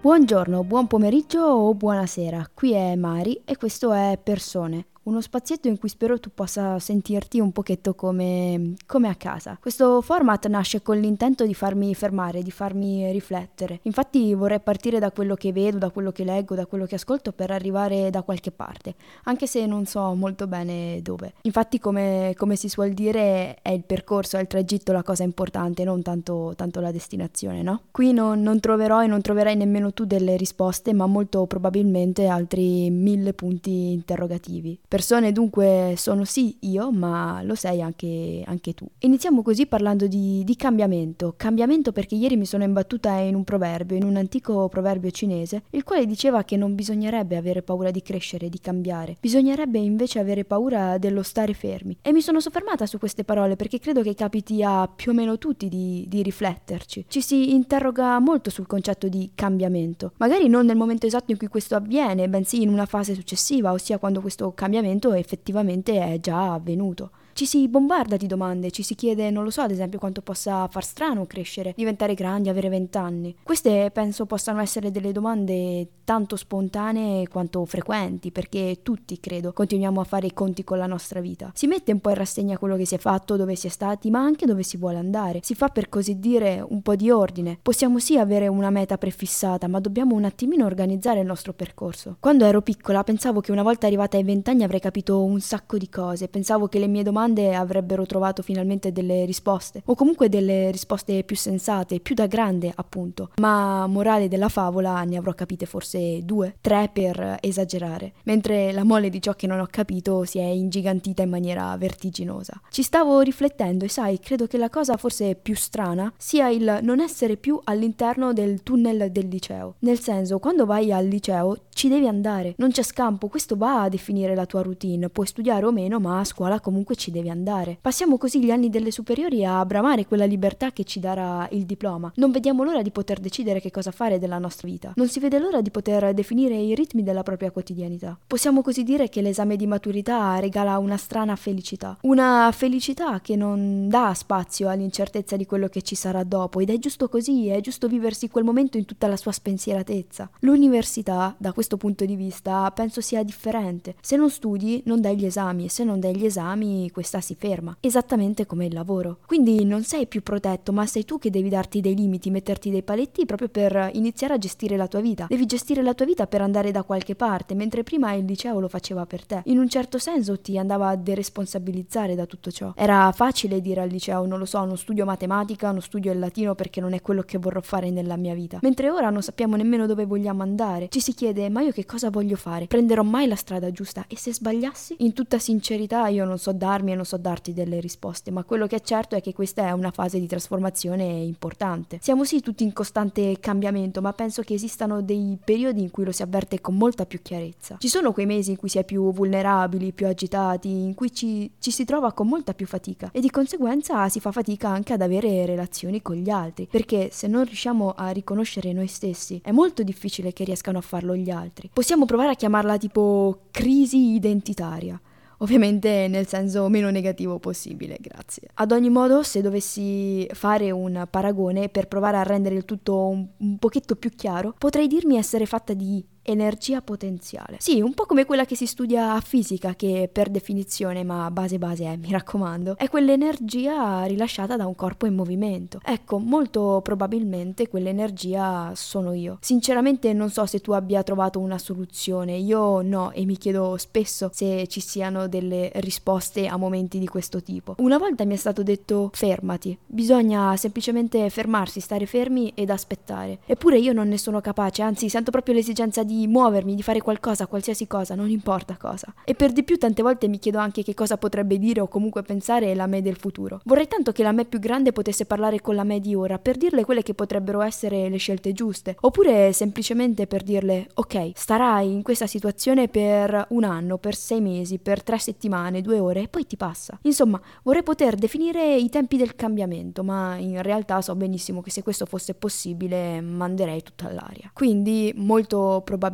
Buongiorno, buon pomeriggio o buonasera. Qui è Mari e questo è Persone, uno spazietto in cui spero tu possa sentirti un pochetto come, come a casa. Questo format nasce con l'intento di farmi fermare, di farmi riflettere. Infatti vorrei partire da quello che vedo, da quello che leggo, da quello che ascolto per arrivare da qualche parte, anche se non so molto bene dove. Infatti come, come si suol dire è il percorso, è il tragitto la cosa importante, non tanto, tanto la destinazione, no? Qui non, non troverò e non troverai nemmeno tu delle risposte, ma molto probabilmente altri mille punti interrogativi. Persone dunque sono sì io, ma lo sei anche, anche tu. Iniziamo così parlando di, di cambiamento. Cambiamento perché ieri mi sono imbattuta in un proverbio, in un antico proverbio cinese, il quale diceva che non bisognerebbe avere paura di crescere, di cambiare, bisognerebbe invece avere paura dello stare fermi. E mi sono soffermata su queste parole perché credo che capiti a più o meno tutti di, di rifletterci. Ci si interroga molto sul concetto di cambiamento, magari non nel momento esatto in cui questo avviene, bensì in una fase successiva, ossia quando questo cambiamento effettivamente è già avvenuto. Ci si bombarda di domande, ci si chiede, non lo so, ad esempio, quanto possa far strano crescere, diventare grandi, avere vent'anni. Queste penso possano essere delle domande tanto spontanee quanto frequenti, perché tutti, credo, continuiamo a fare i conti con la nostra vita. Si mette un po' in rassegna quello che si è fatto, dove si è stati, ma anche dove si vuole andare. Si fa per così dire un po' di ordine. Possiamo sì avere una meta prefissata, ma dobbiamo un attimino organizzare il nostro percorso. Quando ero piccola pensavo che una volta arrivata ai vent'anni avrei capito un sacco di cose, pensavo che le mie domande avrebbero trovato finalmente delle risposte, o comunque delle risposte più sensate, più da grande appunto. Ma morale della favola ne avrò capite forse due, tre per esagerare, mentre la mole di ciò che non ho capito si è ingigantita in maniera vertiginosa. Ci stavo riflettendo e sai, credo che la cosa forse più strana sia il non essere più all'interno del tunnel del liceo. Nel senso, quando vai al liceo ci devi andare, non c'è scampo, questo va a definire la tua routine, puoi studiare o meno, ma a scuola comunque ci devi andare. Passiamo così gli anni delle superiori a bramare quella libertà che ci darà il diploma. Non vediamo l'ora di poter decidere che cosa fare della nostra vita. Non si vede l'ora di poter definire i ritmi della propria quotidianità. Possiamo così dire che l'esame di maturità regala una strana felicità. Una felicità che non dà spazio all'incertezza di quello che ci sarà dopo ed è giusto così, è giusto viversi quel momento in tutta la sua spensieratezza. L'università, da questo punto di vista, penso sia differente. Se non studi, non dai gli esami e se non dai gli esami, questa si ferma, esattamente come il lavoro. Quindi non sei più protetto, ma sei tu che devi darti dei limiti, metterti dei paletti proprio per iniziare a gestire la tua vita. Devi gestire la tua vita per andare da qualche parte, mentre prima il liceo lo faceva per te. In un certo senso ti andava a deresponsabilizzare da tutto ciò. Era facile dire al liceo, non lo so, non studio matematica, non studio il latino perché non è quello che vorrò fare nella mia vita. Mentre ora non sappiamo nemmeno dove vogliamo andare. Ci si chiede, ma io che cosa voglio fare? Prenderò mai la strada giusta? E se sbagliassi? In tutta sincerità io non so darmi e non so darti delle risposte, ma quello che è certo è che questa è una fase di trasformazione importante. Siamo sì tutti in costante cambiamento, ma penso che esistano dei periodi in cui lo si avverte con molta più chiarezza. Ci sono quei mesi in cui si è più vulnerabili, più agitati, in cui ci, ci si trova con molta più fatica e di conseguenza si fa fatica anche ad avere relazioni con gli altri, perché se non riusciamo a riconoscere noi stessi è molto difficile che riescano a farlo gli altri. Possiamo provare a chiamarla tipo crisi identitaria. Ovviamente nel senso meno negativo possibile, grazie. Ad ogni modo, se dovessi fare un paragone per provare a rendere il tutto un, un pochetto più chiaro, potrei dirmi essere fatta di energia potenziale. Sì, un po' come quella che si studia a fisica, che per definizione, ma base base è, mi raccomando, è quell'energia rilasciata da un corpo in movimento. Ecco, molto probabilmente quell'energia sono io. Sinceramente non so se tu abbia trovato una soluzione, io no e mi chiedo spesso se ci siano delle risposte a momenti di questo tipo. Una volta mi è stato detto fermati, bisogna semplicemente fermarsi, stare fermi ed aspettare. Eppure io non ne sono capace, anzi sento proprio l'esigenza di muovermi, di fare qualcosa, qualsiasi cosa, non importa cosa. E per di più tante volte mi chiedo anche che cosa potrebbe dire o comunque pensare la me del futuro. Vorrei tanto che la me più grande potesse parlare con la me di ora per dirle quelle che potrebbero essere le scelte giuste, oppure semplicemente per dirle ok, starai in questa situazione per un anno, per sei mesi, per tre settimane, due ore e poi ti passa. Insomma, vorrei poter definire i tempi del cambiamento, ma in realtà so benissimo che se questo fosse possibile manderei tutta all'aria. Quindi, molto probabilmente,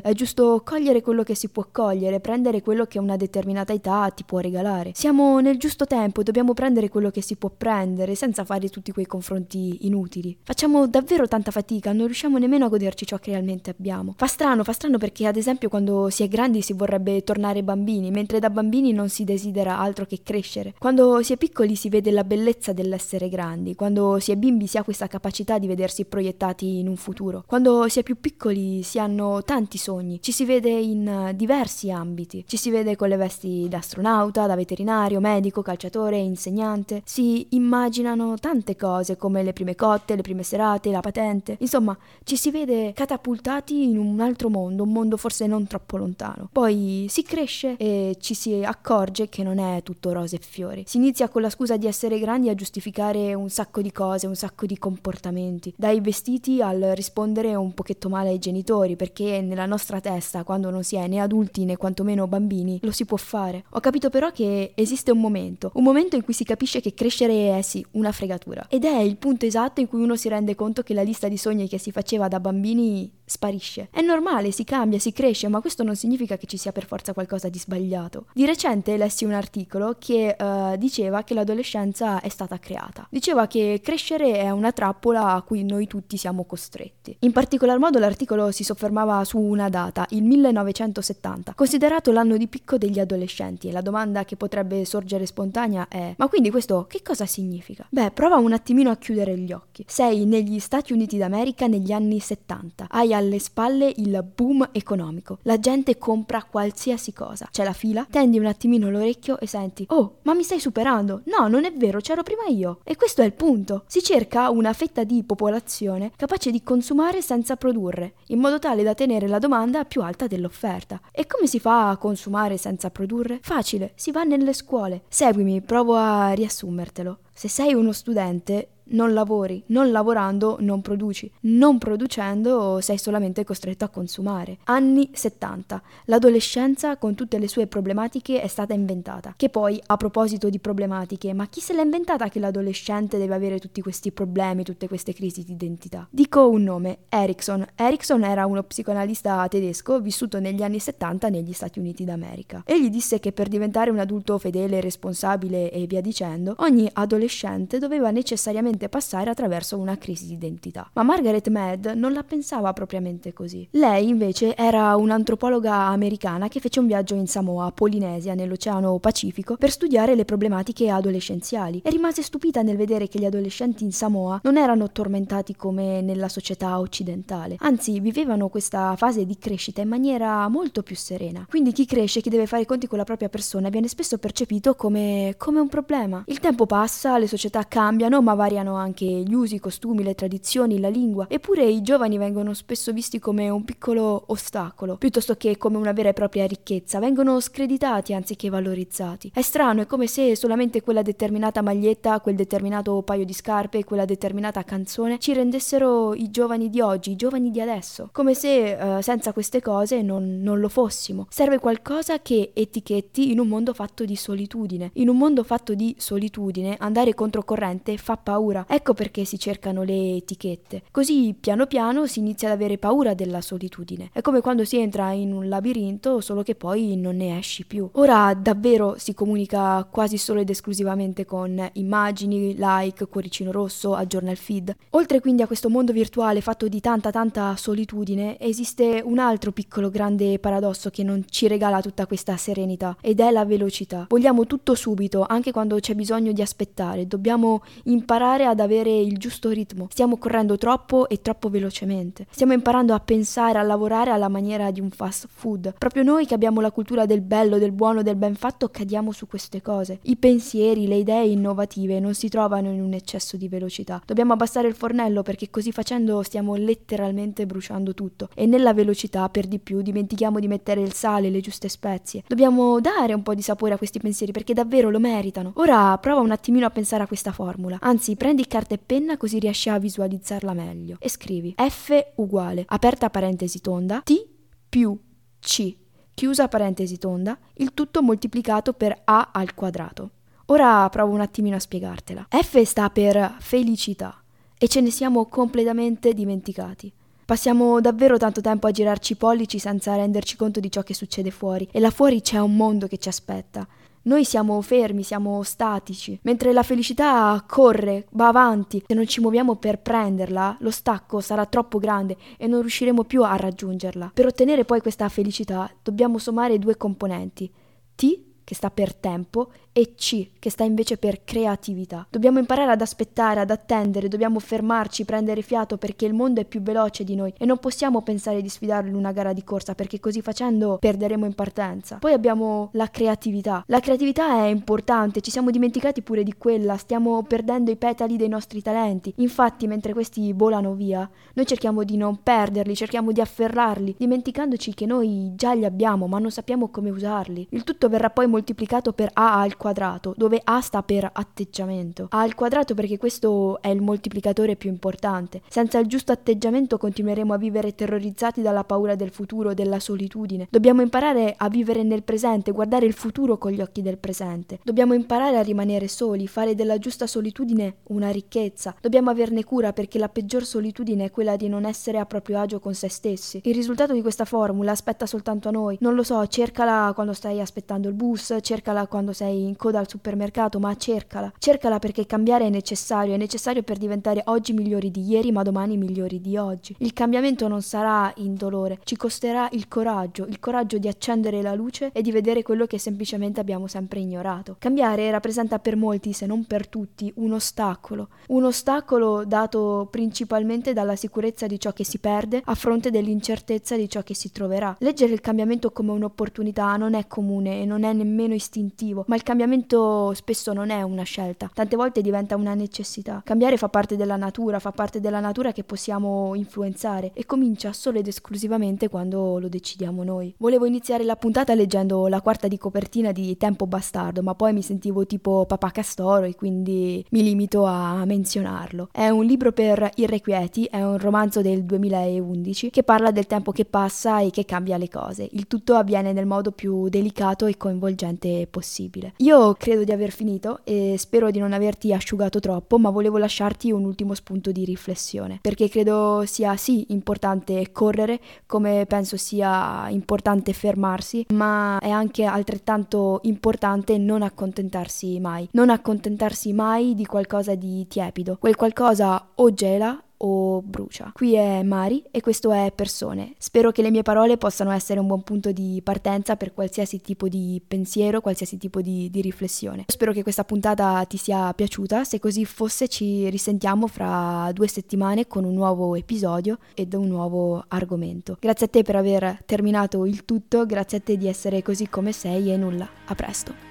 è giusto cogliere quello che si può cogliere, prendere quello che una determinata età ti può regalare. Siamo nel giusto tempo, dobbiamo prendere quello che si può prendere senza fare tutti quei confronti inutili. Facciamo davvero tanta fatica, non riusciamo nemmeno a goderci ciò che realmente abbiamo. Fa strano, fa strano perché ad esempio quando si è grandi si vorrebbe tornare bambini, mentre da bambini non si desidera altro che crescere. Quando si è piccoli si vede la bellezza dell'essere grandi, quando si è bimbi si ha questa capacità di vedersi proiettati in un futuro. Quando si è più piccoli si hanno tanti sogni, ci si vede in diversi ambiti, ci si vede con le vesti da astronauta, da veterinario, medico, calciatore, insegnante, si immaginano tante cose come le prime cotte, le prime serate, la patente, insomma ci si vede catapultati in un altro mondo, un mondo forse non troppo lontano. Poi si cresce e ci si accorge che non è tutto rose e fiori. Si inizia con la scusa di essere grandi a giustificare un sacco di cose, un sacco di comportamenti, dai vestiti al rispondere un pochetto male ai genitori, perché nella nostra testa, quando non si è né adulti né quantomeno bambini, lo si può fare. Ho capito però che esiste un momento, un momento in cui si capisce che crescere è sì una fregatura. Ed è il punto esatto in cui uno si rende conto che la lista di sogni che si faceva da bambini sparisce. È normale, si cambia, si cresce, ma questo non significa che ci sia per forza qualcosa di sbagliato. Di recente lessi un articolo che uh, diceva che l'adolescenza è stata creata. Diceva che crescere è una trappola a cui noi tutti siamo costretti. In particolar modo l'articolo si soffermava su una data, il 1970, considerato l'anno di picco degli adolescenti e la domanda che potrebbe sorgere spontanea è ma quindi questo che cosa significa? Beh, prova un attimino a chiudere gli occhi. Sei negli Stati Uniti d'America negli anni 70. Hai alle spalle il boom economico. La gente compra qualsiasi cosa. C'è la fila, tendi un attimino l'orecchio e senti "Oh, ma mi stai superando?". No, non è vero, c'ero prima io. E questo è il punto. Si cerca una fetta di popolazione capace di consumare senza produrre, in modo tale da tenere la domanda più alta dell'offerta. E come si fa a consumare senza produrre? Facile, si va nelle scuole. Seguimi, provo a riassumertelo. Se sei uno studente, non lavori, non lavorando non produci, non producendo sei solamente costretto a consumare. Anni 70. L'adolescenza con tutte le sue problematiche è stata inventata. Che poi, a proposito di problematiche, ma chi se l'ha inventata che l'adolescente deve avere tutti questi problemi, tutte queste crisi di identità? Dico un nome, Erickson. Erickson era uno psicoanalista tedesco vissuto negli anni 70 negli Stati Uniti d'America. Egli disse che per diventare un adulto fedele, responsabile e via dicendo, ogni adolescente doveva necessariamente passare attraverso una crisi di identità. Ma Margaret Mead non la pensava propriamente così. Lei invece era un'antropologa americana che fece un viaggio in Samoa, Polinesia, nell'Oceano Pacifico, per studiare le problematiche adolescenziali e rimase stupita nel vedere che gli adolescenti in Samoa non erano tormentati come nella società occidentale, anzi vivevano questa fase di crescita in maniera molto più serena. Quindi chi cresce, chi deve fare i conti con la propria persona, viene spesso percepito come, come un problema. Il tempo passa, le società cambiano, ma variano anche gli usi, i costumi, le tradizioni, la lingua, eppure i giovani vengono spesso visti come un piccolo ostacolo, piuttosto che come una vera e propria ricchezza, vengono screditati anziché valorizzati. È strano, è come se solamente quella determinata maglietta, quel determinato paio di scarpe, quella determinata canzone ci rendessero i giovani di oggi, i giovani di adesso, come se uh, senza queste cose non, non lo fossimo. Serve qualcosa che etichetti in un mondo fatto di solitudine. In un mondo fatto di solitudine andare controcorrente fa paura paura. Ecco perché si cercano le etichette. Così piano piano si inizia ad avere paura della solitudine. È come quando si entra in un labirinto, solo che poi non ne esci più. Ora davvero si comunica quasi solo ed esclusivamente con immagini, like, cuoricino rosso, aggiorna il feed. Oltre quindi a questo mondo virtuale fatto di tanta tanta solitudine, esiste un altro piccolo grande paradosso che non ci regala tutta questa serenità ed è la velocità. Vogliamo tutto subito, anche quando c'è bisogno di aspettare. Dobbiamo imparare ad avere il giusto ritmo. Stiamo correndo troppo e troppo velocemente. Stiamo imparando a pensare, a lavorare alla maniera di un fast food. Proprio noi che abbiamo la cultura del bello, del buono, del ben fatto, cadiamo su queste cose. I pensieri, le idee innovative non si trovano in un eccesso di velocità. Dobbiamo abbassare il fornello perché così facendo stiamo letteralmente bruciando tutto. E nella velocità, per di più, dimentichiamo di mettere il sale, le giuste spezie. Dobbiamo dare un po' di sapore a questi pensieri perché davvero lo meritano. Ora prova un attimino a pensare a questa formula. Anzi, prendi carta e penna così riesci a visualizzarla meglio. E scrivi F uguale, aperta parentesi tonda, T più C, chiusa parentesi tonda, il tutto moltiplicato per A al quadrato. Ora provo un attimino a spiegartela. F sta per felicità e ce ne siamo completamente dimenticati. Passiamo davvero tanto tempo a girarci i pollici senza renderci conto di ciò che succede fuori e là fuori c'è un mondo che ci aspetta. Noi siamo fermi, siamo statici, mentre la felicità corre, va avanti. Se non ci muoviamo per prenderla, lo stacco sarà troppo grande e non riusciremo più a raggiungerla. Per ottenere poi questa felicità dobbiamo sommare due componenti, T, che sta per tempo, e C, che sta invece per creatività. Dobbiamo imparare ad aspettare, ad attendere, dobbiamo fermarci, prendere fiato perché il mondo è più veloce di noi e non possiamo pensare di sfidarlo in una gara di corsa perché così facendo perderemo in partenza. Poi abbiamo la creatività. La creatività è importante, ci siamo dimenticati pure di quella, stiamo perdendo i petali dei nostri talenti. Infatti, mentre questi volano via, noi cerchiamo di non perderli, cerchiamo di afferrarli, dimenticandoci che noi già li abbiamo, ma non sappiamo come usarli. Il tutto verrà poi moltiplicato per A al quadrato dove A sta per atteggiamento. A al quadrato perché questo è il moltiplicatore più importante. Senza il giusto atteggiamento continueremo a vivere terrorizzati dalla paura del futuro, della solitudine. Dobbiamo imparare a vivere nel presente, guardare il futuro con gli occhi del presente. Dobbiamo imparare a rimanere soli, fare della giusta solitudine una ricchezza. Dobbiamo averne cura perché la peggior solitudine è quella di non essere a proprio agio con se stessi. Il risultato di questa formula aspetta soltanto a noi. Non lo so, cercala quando stai aspettando il bus, cercala quando sei in coda al supermercato, ma cercala. Cercala perché cambiare è necessario, è necessario per diventare oggi migliori di ieri, ma domani migliori di oggi. Il cambiamento non sarà indolore, ci costerà il coraggio, il coraggio di accendere la luce e di vedere quello che semplicemente abbiamo sempre ignorato. Cambiare rappresenta per molti, se non per tutti, un ostacolo. Un ostacolo dato principalmente dalla sicurezza di ciò che si perde a fronte dell'incertezza di ciò che si troverà. Leggere il cambiamento come un'opportunità non è comune e non è nemmeno istintivo, ma il cambiamento spesso non è una scelta, tante volte diventa una necessità. Cambiare fa parte della natura, fa parte della natura che possiamo influenzare e comincia solo ed esclusivamente quando lo decidiamo noi. Volevo iniziare la puntata leggendo la quarta di copertina di Tempo Bastardo, ma poi mi sentivo tipo papà Castoro e quindi mi limito a menzionarlo. È un libro per irrequieti, è un romanzo del 2011 che parla del tempo che passa e che cambia le cose. Il tutto avviene nel modo più delicato e coinvolgente possibile. Io io credo di aver finito e spero di non averti asciugato troppo, ma volevo lasciarti un ultimo spunto di riflessione, perché credo sia sì importante correre, come penso sia importante fermarsi, ma è anche altrettanto importante non accontentarsi mai, non accontentarsi mai di qualcosa di tiepido. Quel qualcosa o gela o brucia. Qui è Mari e questo è Persone. Spero che le mie parole possano essere un buon punto di partenza per qualsiasi tipo di pensiero, qualsiasi tipo di, di riflessione. Spero che questa puntata ti sia piaciuta, se così fosse ci risentiamo fra due settimane con un nuovo episodio ed un nuovo argomento. Grazie a te per aver terminato il tutto, grazie a te di essere così come sei e nulla. A presto.